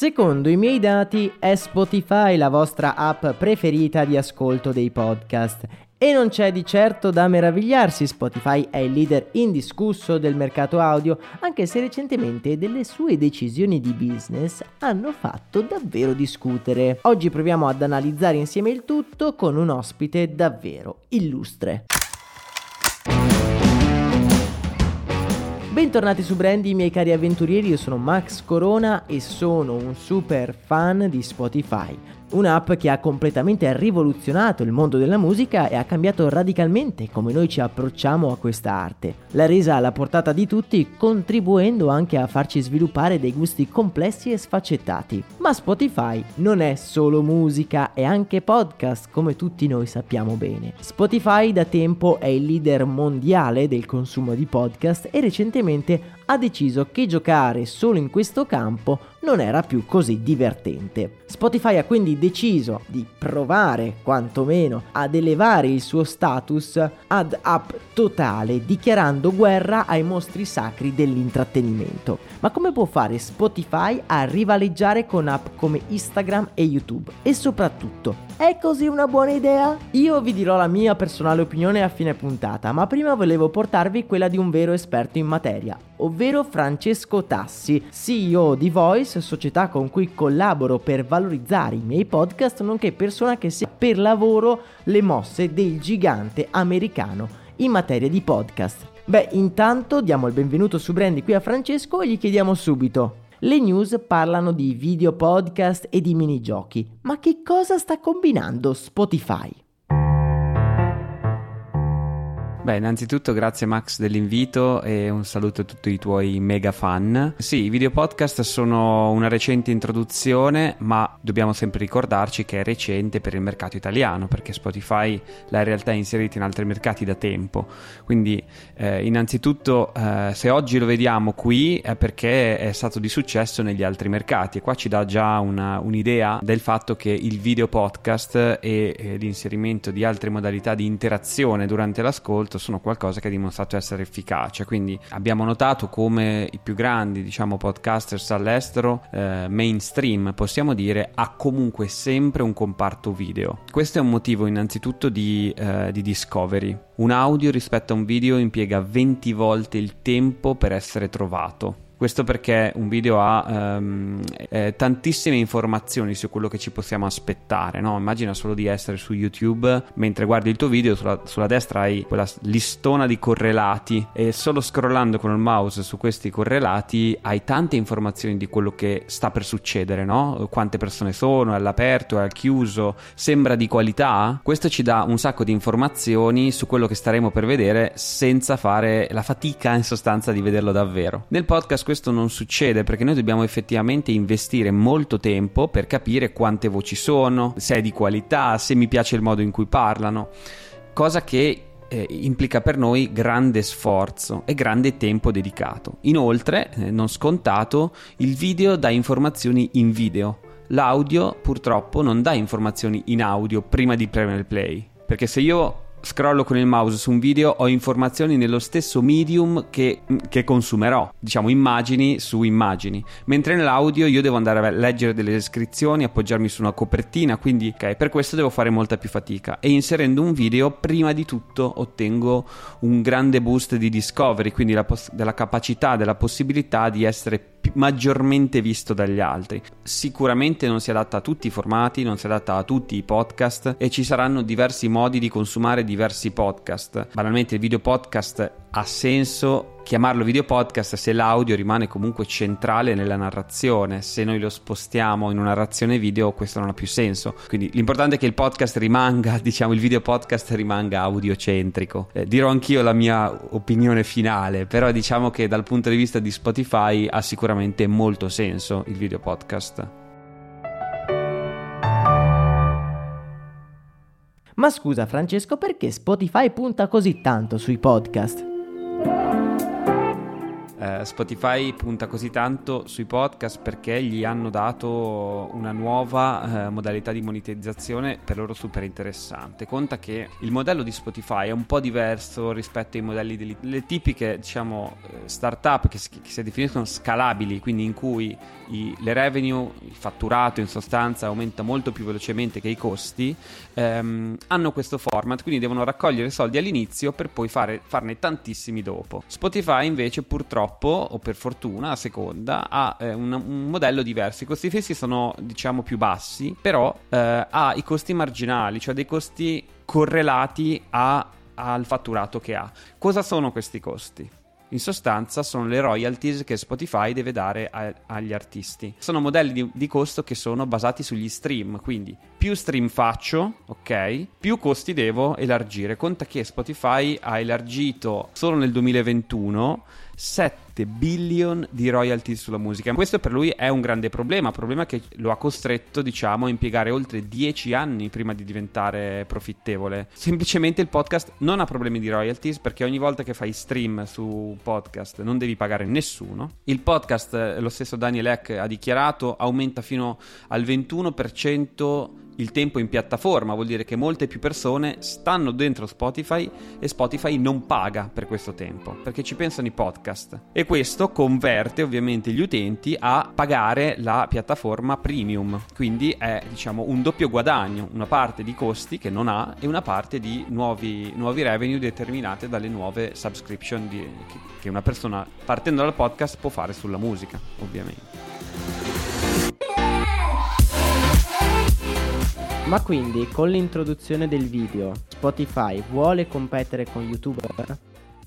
Secondo i miei dati è Spotify la vostra app preferita di ascolto dei podcast e non c'è di certo da meravigliarsi, Spotify è il leader indiscusso del mercato audio, anche se recentemente delle sue decisioni di business hanno fatto davvero discutere. Oggi proviamo ad analizzare insieme il tutto con un ospite davvero illustre. Bentornati su Brandy, miei cari avventurieri, io sono Max Corona e sono un super fan di Spotify. Un'app che ha completamente rivoluzionato il mondo della musica e ha cambiato radicalmente come noi ci approcciamo a questa arte. L'ha resa alla portata di tutti, contribuendo anche a farci sviluppare dei gusti complessi e sfaccettati. Ma Spotify non è solo musica, è anche podcast, come tutti noi sappiamo bene. Spotify da tempo è il leader mondiale del consumo di podcast e recentemente ha deciso che giocare solo in questo campo non era più così divertente. Spotify ha quindi deciso di provare quantomeno ad elevare il suo status ad app totale, dichiarando guerra ai mostri sacri dell'intrattenimento. Ma come può fare Spotify a rivaleggiare con app come Instagram e YouTube? E soprattutto, è così una buona idea? Io vi dirò la mia personale opinione a fine puntata, ma prima volevo portarvi quella di un vero esperto in materia, ovvero Francesco Tassi, CEO di Voice, società con cui collaboro per valorizzare i miei podcast, nonché persona che segue per lavoro le mosse del gigante americano in materia di podcast. Beh, intanto diamo il benvenuto su Brandy qui a Francesco e gli chiediamo subito le news parlano di video podcast e di minigiochi, ma che cosa sta combinando Spotify? Beh, innanzitutto grazie Max dell'invito e un saluto a tutti i tuoi mega fan. Sì, i video podcast sono una recente introduzione, ma dobbiamo sempre ricordarci che è recente per il mercato italiano, perché Spotify l'ha in realtà inserito in altri mercati da tempo. Quindi, eh, innanzitutto, eh, se oggi lo vediamo qui è perché è stato di successo negli altri mercati e qua ci dà già una, un'idea del fatto che il video podcast e, e l'inserimento di altre modalità di interazione durante l'ascolto sono qualcosa che ha dimostrato essere efficace. Quindi abbiamo notato come i più grandi, diciamo, podcasters all'estero, eh, mainstream, possiamo dire, ha comunque sempre un comparto video. Questo è un motivo innanzitutto di, eh, di discovery. Un audio rispetto a un video impiega 20 volte il tempo per essere trovato. Questo perché un video ha um, eh, tantissime informazioni su quello che ci possiamo aspettare. No? Immagina solo di essere su YouTube mentre guardi il tuo video, sulla, sulla, destra hai quella listona di correlati e solo scrollando con il mouse su questi correlati hai tante informazioni di quello che sta per succedere, no? quante persone sono, è all'aperto, è al chiuso, sembra di qualità. Questo ci dà un sacco di informazioni su quello che staremo per vedere senza fare la fatica in sostanza di vederlo davvero. Nel podcast questo non succede perché noi dobbiamo effettivamente investire molto tempo per capire quante voci sono, se è di qualità, se mi piace il modo in cui parlano, cosa che eh, implica per noi grande sforzo e grande tempo dedicato. Inoltre, eh, non scontato, il video dà informazioni in video. L'audio purtroppo non dà informazioni in audio prima di premere play, perché se io scrollo con il mouse su un video ho informazioni nello stesso medium che, che, consumerò, diciamo immagini su immagini, mentre nell'audio io devo andare a leggere delle descrizioni, appoggiarmi su una copertina, quindi ok, per questo devo fare molta più fatica. E inserendo un video prima di tutto ottengo un grande boost di discovery, quindi la poss- della capacità, della possibilità di essere maggiormente visto dagli altri. Sicuramente non si adatta a tutti i formati, non si adatta a tutti i podcast e ci saranno diversi modi di consumare diversi podcast. Banalmente il video podcast ha senso chiamarlo video podcast se l'audio rimane comunque centrale nella narrazione. Se noi lo spostiamo in una narrazione video, questo non ha più senso. Quindi l'importante è che il podcast rimanga, diciamo, il video podcast rimanga audiocentrico. Eh, dirò anch'io la mia opinione finale, però diciamo che dal punto di vista di Spotify ha sicuramente molto senso il video podcast. Ma scusa Francesco, perché Spotify punta così tanto sui podcast? Eh, Spotify punta così tanto sui podcast perché gli hanno dato una nuova eh, modalità di monetizzazione per loro super interessante. Conta che il modello di Spotify è un po' diverso rispetto ai modelli delle tipiche, diciamo, eh, startup che si, che si definiscono scalabili, quindi in cui i, le revenue, il fatturato in sostanza aumenta molto più velocemente che i costi, ehm, hanno questo format, quindi devono raccogliere soldi all'inizio per poi fare, farne tantissimi dopo. Spotify invece purtroppo purtroppo, o per fortuna, a seconda, ha eh, un, un, modello diverso. I costi fissi sono, diciamo, più bassi, però eh, ha i costi marginali, cioè dei costi correlati a, al fatturato che ha. Cosa sono questi costi? In sostanza sono le royalties che Spotify deve dare a, agli artisti. Sono modelli di, di, costo che sono basati sugli stream, quindi più stream faccio, ok, più costi devo elargire. Conta che Spotify ha elargito solo nel 2021 7 billion di royalty sulla musica. Questo per lui è un grande problema, problema che lo ha costretto, diciamo, a impiegare oltre 10 anni prima di diventare profittevole. Semplicemente il podcast non ha problemi di royalties perché ogni volta che fai stream su podcast non devi pagare nessuno. Il podcast, lo stesso Daniel Eck ha dichiarato, aumenta fino al 21% il tempo in piattaforma, vuol dire che molte più persone stanno dentro Spotify e Spotify non paga per questo tempo, perché ci pensano i podcast. E questo converte ovviamente gli utenti a pagare la piattaforma premium, quindi è diciamo un doppio guadagno, una parte di costi che non ha e una parte di nuovi, nuovi revenue determinate dalle nuove subscription di, che, una persona partendo dal podcast può fare sulla musica, ovviamente. Ma quindi con l'introduzione del video Spotify vuole competere con YouTube?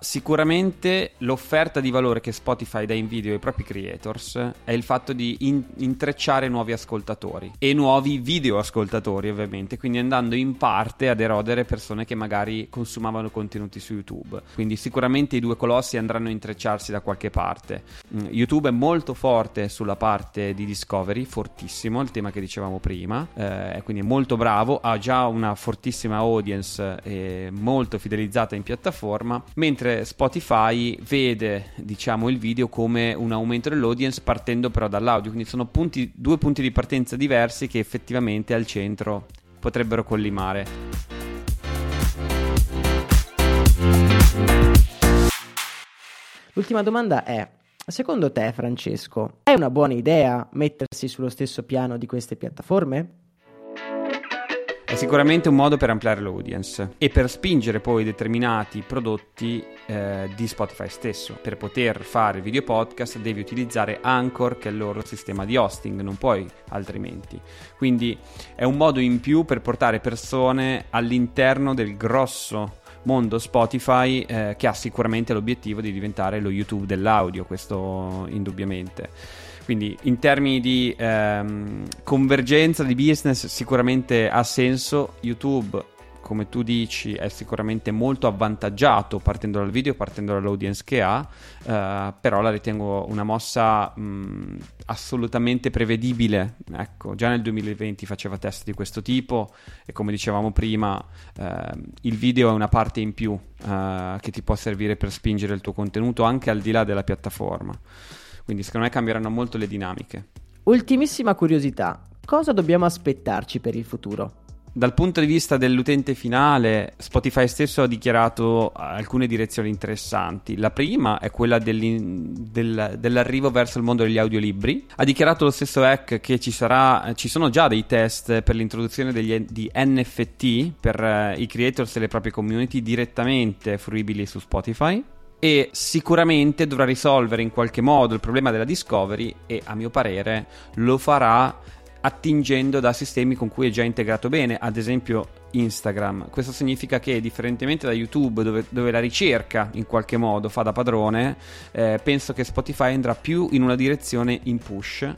Sicuramente l'offerta di valore che Spotify dà in video ai propri creators è il fatto di in- intrecciare nuovi ascoltatori e nuovi video ascoltatori ovviamente, quindi andando in parte ad erodere persone che magari consumavano contenuti su YouTube. Quindi sicuramente i due colossi andranno a intrecciarsi da qualche parte. Mm, YouTube è molto forte sulla parte di discovery, fortissimo, il tema che dicevamo prima, eh, quindi è molto bravo, ha già una fortissima audience e molto fidelizzata in piattaforma, mentre mentre Spotify vede diciamo il video come un aumento dell'audience partendo però dall'audio quindi sono punti, due punti di partenza diversi che effettivamente al centro potrebbero collimare l'ultima domanda è secondo te Francesco è una buona idea mettersi sullo stesso piano di queste piattaforme? È sicuramente un modo per ampliare l'audience e per spingere poi determinati prodotti eh, di Spotify stesso. Per poter fare video podcast devi utilizzare Anchor, che è il loro sistema di hosting, non puoi altrimenti. Quindi è un modo in più per portare persone all'interno del grosso mondo Spotify eh, che ha sicuramente l'obiettivo di diventare lo YouTube dell'audio, questo indubbiamente. Quindi in termini di ehm, convergenza di business sicuramente ha senso. YouTube, come tu dici, è sicuramente molto avvantaggiato partendo dal video, partendo dall'audience che ha, eh, però la ritengo una mossa mh, assolutamente prevedibile. Ecco, già nel 2020 faceva test di questo tipo e come dicevamo prima, eh, il video è una parte in più eh, che ti può servire per spingere il tuo contenuto anche al di là della piattaforma. Quindi secondo me cambieranno molto le dinamiche. Ultimissima curiosità, cosa dobbiamo aspettarci per il futuro? Dal punto di vista dell'utente finale, Spotify stesso ha dichiarato alcune direzioni interessanti. La prima è quella del, dell'arrivo verso il mondo degli audiolibri. Ha dichiarato lo stesso hack che ci, sarà, ci sono già dei test per l'introduzione degli, di NFT per uh, i creators e le proprie community direttamente fruibili su Spotify e sicuramente dovrà risolvere in qualche modo il problema della discovery e a mio parere lo farà attingendo da sistemi con cui è già integrato bene, ad esempio Instagram. Questo significa che, differentemente da YouTube, dove, dove la ricerca in qualche modo fa da padrone, eh, penso che Spotify andrà più in una direzione in push,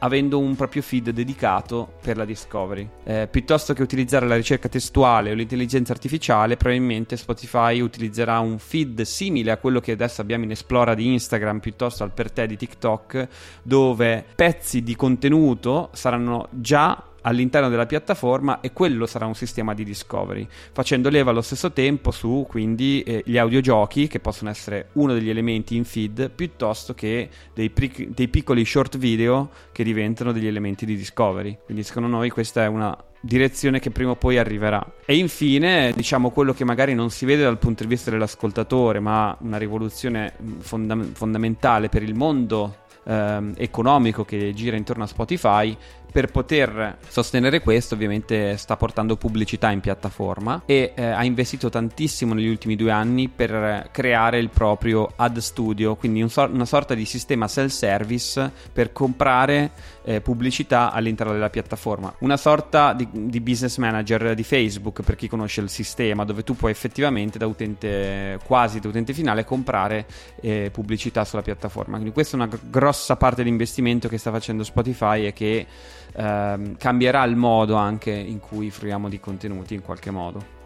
avendo un proprio feed dedicato per la discovery. Eh, piuttosto che utilizzare la ricerca testuale o l'intelligenza artificiale, probabilmente Spotify utilizzerà un feed simile a quello che adesso abbiamo in Esplora di Instagram piuttosto al per te di TikTok, dove pezzi di contenuto saranno già all'interno della piattaforma e quello sarà un sistema di discovery, facendo leva allo stesso tempo su quindi eh, gli audiogiochi che possono essere uno degli elementi in feed piuttosto che dei, pri- dei piccoli short video che diventano degli elementi di discovery. Quindi secondo noi questa è una direzione che prima o poi arriverà. E infine, diciamo quello che magari non si vede dal punto di vista dell'ascoltatore, ma una rivoluzione fonda- fondamentale per il mondo ehm, economico che gira intorno a Spotify per poter sostenere questo ovviamente sta portando pubblicità in piattaforma e eh, ha investito tantissimo negli ultimi due anni per creare il proprio ad studio, quindi un so- una sorta di sistema self-service per comprare eh, pubblicità all'interno della piattaforma, una sorta di, di, business manager di Facebook per chi conosce il sistema dove tu puoi effettivamente da utente quasi da utente finale comprare eh, pubblicità sulla piattaforma. Quindi questa è una grossa parte dell'investimento che sta facendo Spotify e che ehm, cambierà il modo anche in cui fruiamo di contenuti in qualche modo.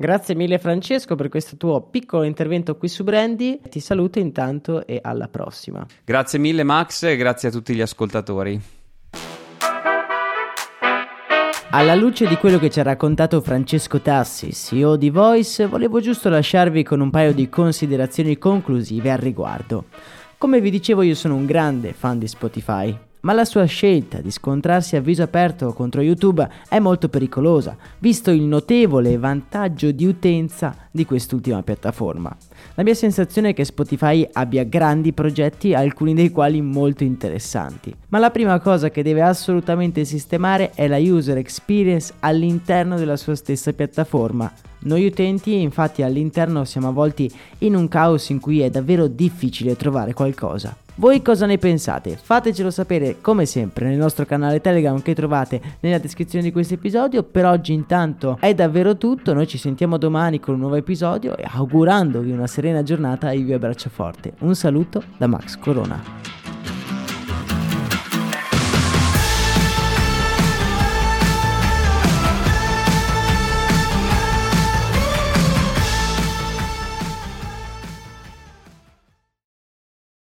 Grazie mille Francesco per questo tuo piccolo intervento qui su Brandy. Ti saluto intanto e alla prossima. Grazie mille Max e grazie a tutti gli ascoltatori. Alla luce di quello che ci ha raccontato Francesco Tassi, CEO di Voice, volevo giusto lasciarvi con un paio di considerazioni conclusive al riguardo. Come vi dicevo io sono un grande fan di Spotify, ma la sua scelta di scontrarsi a viso aperto contro YouTube è molto pericolosa, visto il notevole vantaggio di utenza di quest'ultima piattaforma. La mia sensazione è che Spotify abbia grandi progetti, alcuni dei quali molto interessanti, ma la prima cosa che deve assolutamente sistemare è la user experience all'interno della sua stessa piattaforma, noi utenti infatti all'interno siamo avvolti in un caos in cui è davvero difficile trovare qualcosa. Voi cosa ne pensate? Fatecelo sapere come sempre nel nostro canale Telegram che trovate nella descrizione di questo episodio. Per oggi intanto è davvero tutto, noi ci sentiamo domani con un nuovo episodio e augurandovi una serena giornata io vi abbraccio forte. Un saluto da Max Corona.